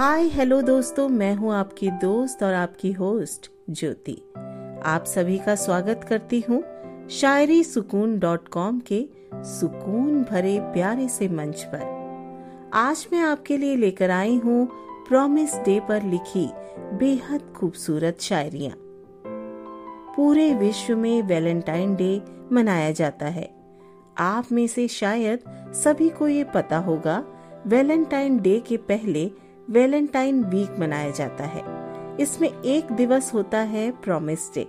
हाय, hello दोस्तों, मैं हूँ आपकी दोस्त और आपकी होस्ट ज्योति। आप सभी का स्वागत करती हूँ शायरी सुकून डॉट कॉम के सुकून भरे प्यारे से मंच पर। आज मैं आपके लिए लेकर आई हूँ प्रॉमिस डे पर लिखी बेहद खूबसूरत शायरिया। पूरे विश्व में वैलेंटाइन डे मनाया जाता है। आप में से शायद सभी को ये पता होगा वैलेंटाइन डे के पहले वैलेंटाइन वीक मनाया जाता है। इसमें एक दिवस होता है प्रॉमिस डे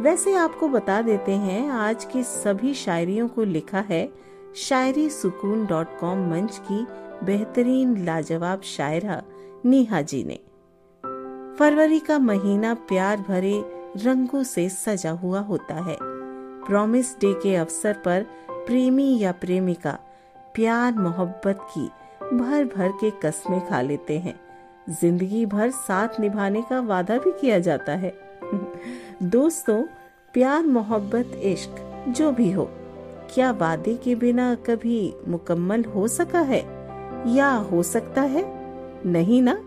वैसे आपको बता देते हैं, आज की सभी शायरियों को लिखा है शायरी सुकून डॉट कॉम मंच की बेहतरीन लाजवाब शायरा नीहा जी ने। फरवरी का महीना प्यार भरे रंगों से सजा हुआ होता है। प्रॉमिस डे के अवसर पर प्रेमी या प्रेमिका प्यार मोहब्बत की भर भर के कस्में खा लेते हैं। ज़िंदगी भर साथ निभाने का वादा भी किया जाता है। दोस्तों, प्यार, मोहब्बत, इश्क, जो भी हो, क्या वादे के बिना कभी मुकम्मल हो सका है? या हो सकता है? नहीं ना?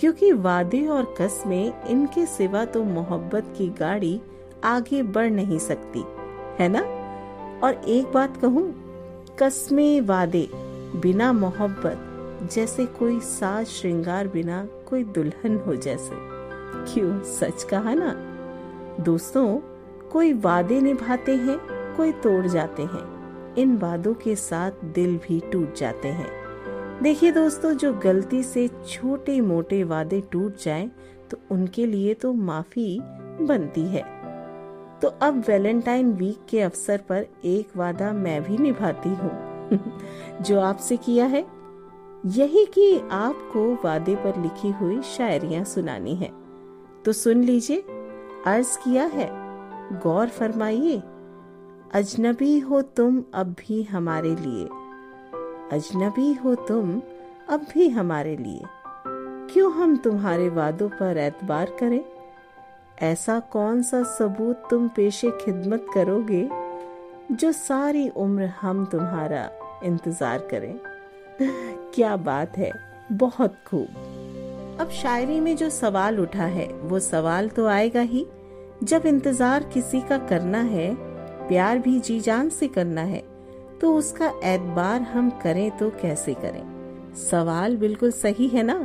क्योंकि वादे और कस्में इनके सिवा तो मोहब्बत की गाड़ी आगे बढ़ नहीं सकती, है ना? और एक बात कहूँ, कस्में वादे बिना मोहब्बत, जैसे कोई साज श्रृंगार बिना कोई दुल्हन हो जैसे। क्यों? सच कहा ना? दोस्तों, कोई वादे निभाते हैं, कोई तोड़ जाते हैं। इन वादों के साथ दिल भी टूट जाते हैं। देखिए दोस्तों, जो गलती से छोटे मोटे वादे टूट जाएँ तो उनके लिए तो माफ़ी बनती है। तो अब वैलेंटाइन वीक के अवसर पर एक वादा मैं भी निभाती हूँ। जो आपसे किया है। यही कि आपको वादे पर लिखी हुई शायरियाँ सुनानी है। तो सुन लीजिए, अर्ज़ किया है। गौर फरमाइए, अजनबी हो तुम अब भी हमारे लिए। अजनबी हो तुम अब भी हमारे लिए। क्यों हम तुम्हारे वादों पर एतबार करें? ऐसा कौन सा सबूत तुम पेशे खिदमत करोगे? जो सारी उम्र हम तुम्हारा इंतज़ार करें। क्या बात है, बहुत खूब। अब शायरी में जो सवाल उठा है, वो सवाल तो आएगा ही। जब इंतज़ार किसी का करना है, प्यार भी जी जान से करना है तो उसका एतबार हम करें तो कैसे करें? सवाल बिल्कुल सही है ना?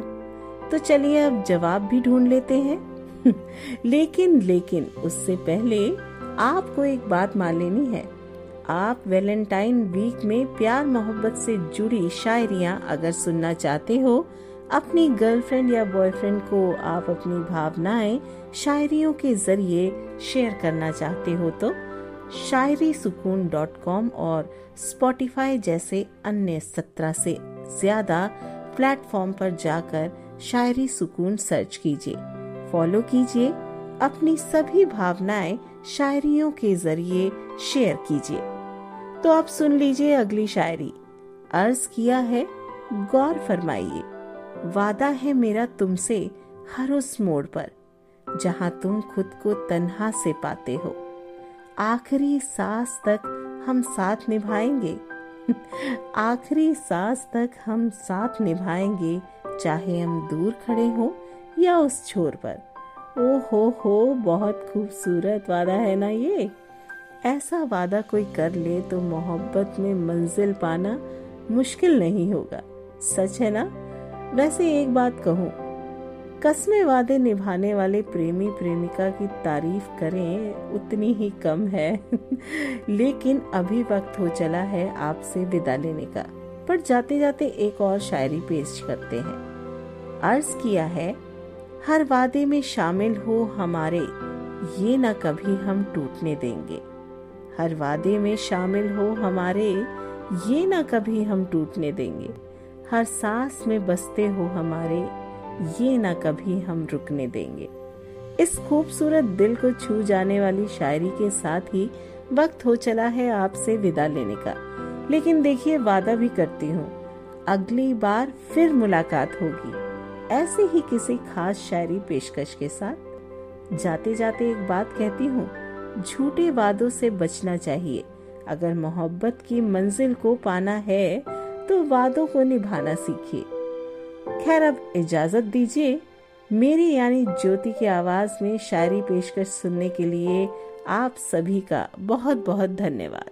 तो चलिए अब जवाब भी ढूंढ लेते हैं। लेकिन लेकिन, उससे पहले आपको एक बात मान लेनी है। आप वैलेंटाइन वीक में प्यार मोहब्बत से जुड़ी शायरिया अगर सुनना चाहते हो, अपनी गर्लफ्रेंड या बॉयफ्रेंड को आप अपनी भावनाएँ शायरियों के ज़रिए शेयर करना चाहते हो तो शायरी सुकून डॉट कॉम और स्पॉटिफाई जैसे अन्य सत्रह से ज़्यादा प्लेटफॉर्म पर जाकर शायरी सुकून सर्च कीजिए। फॉलो कीजिए। अपनी सभी भावनाएँ शायरियों के ज़रिए शेयर कीजिए। तो आप सुन लीजिए अगली शायरी। अर्ज़ किया है, गौर फरमाइए। वादा है मेरा तुमसे हर उस मोड़ पर, जहाँ तुम खुद को तन्हा से पाते हो। आखिरी सांस तक हम साथ निभाएँगे। आखिरी सांस तक हम साथ निभाएँगे, चाहे हम दूर खड़े हों या उस छोर पर। ओ हो हो, बहुत खूबसूरत वादा है ना ये। ऐसा वादा कोई कर ले तो मोहब्बत में मंजिल पाना मुश्किल नहीं होगा। सच है ना? वैसे एक बात कहूँ, कस्मे वादे निभाने वाले प्रेमी प्रेमिका की तारीफ़ करें, उतनी ही कम है। लेकिन अभी वक्त हो चला है आपसे विदा लेने का। पर जाते जाते एक और शायरी पेश करते हैं। अर्ज़ किया है, हर वादे में शामिल हो हमारे, ये ना कभी हम टूटने देंगे। हर वादे में शामिल हो हमारे, ये ना कभी हम टूटने देंगे। हर सांस में बसते हो हमारे, ये ना कभी हम रुकने देंगे। इस खूबसूरत दिल को छू जाने वाली शायरी के साथ ही वक्त हो चला है आपसे विदा लेने का। लेकिन देखिए, वादा भी करती हूँ, अगली बार फिर मुलाकात होगी। ऐसे ही किसी खास शायरी पेशकश के साथ। जाते जाते एक बात कहती हूँ झूठे वादों से बचना चाहिए। अगर मोहब्बत की मंजिल को पाना है तो वादों को निभाना सीखिए। खैर, अब इजाज़त दीजिए। मेरी यानी ज्योति की आवाज़ में शायरी पेशकश सुनने के लिए आप सभी का बहुत बहुत धन्यवाद।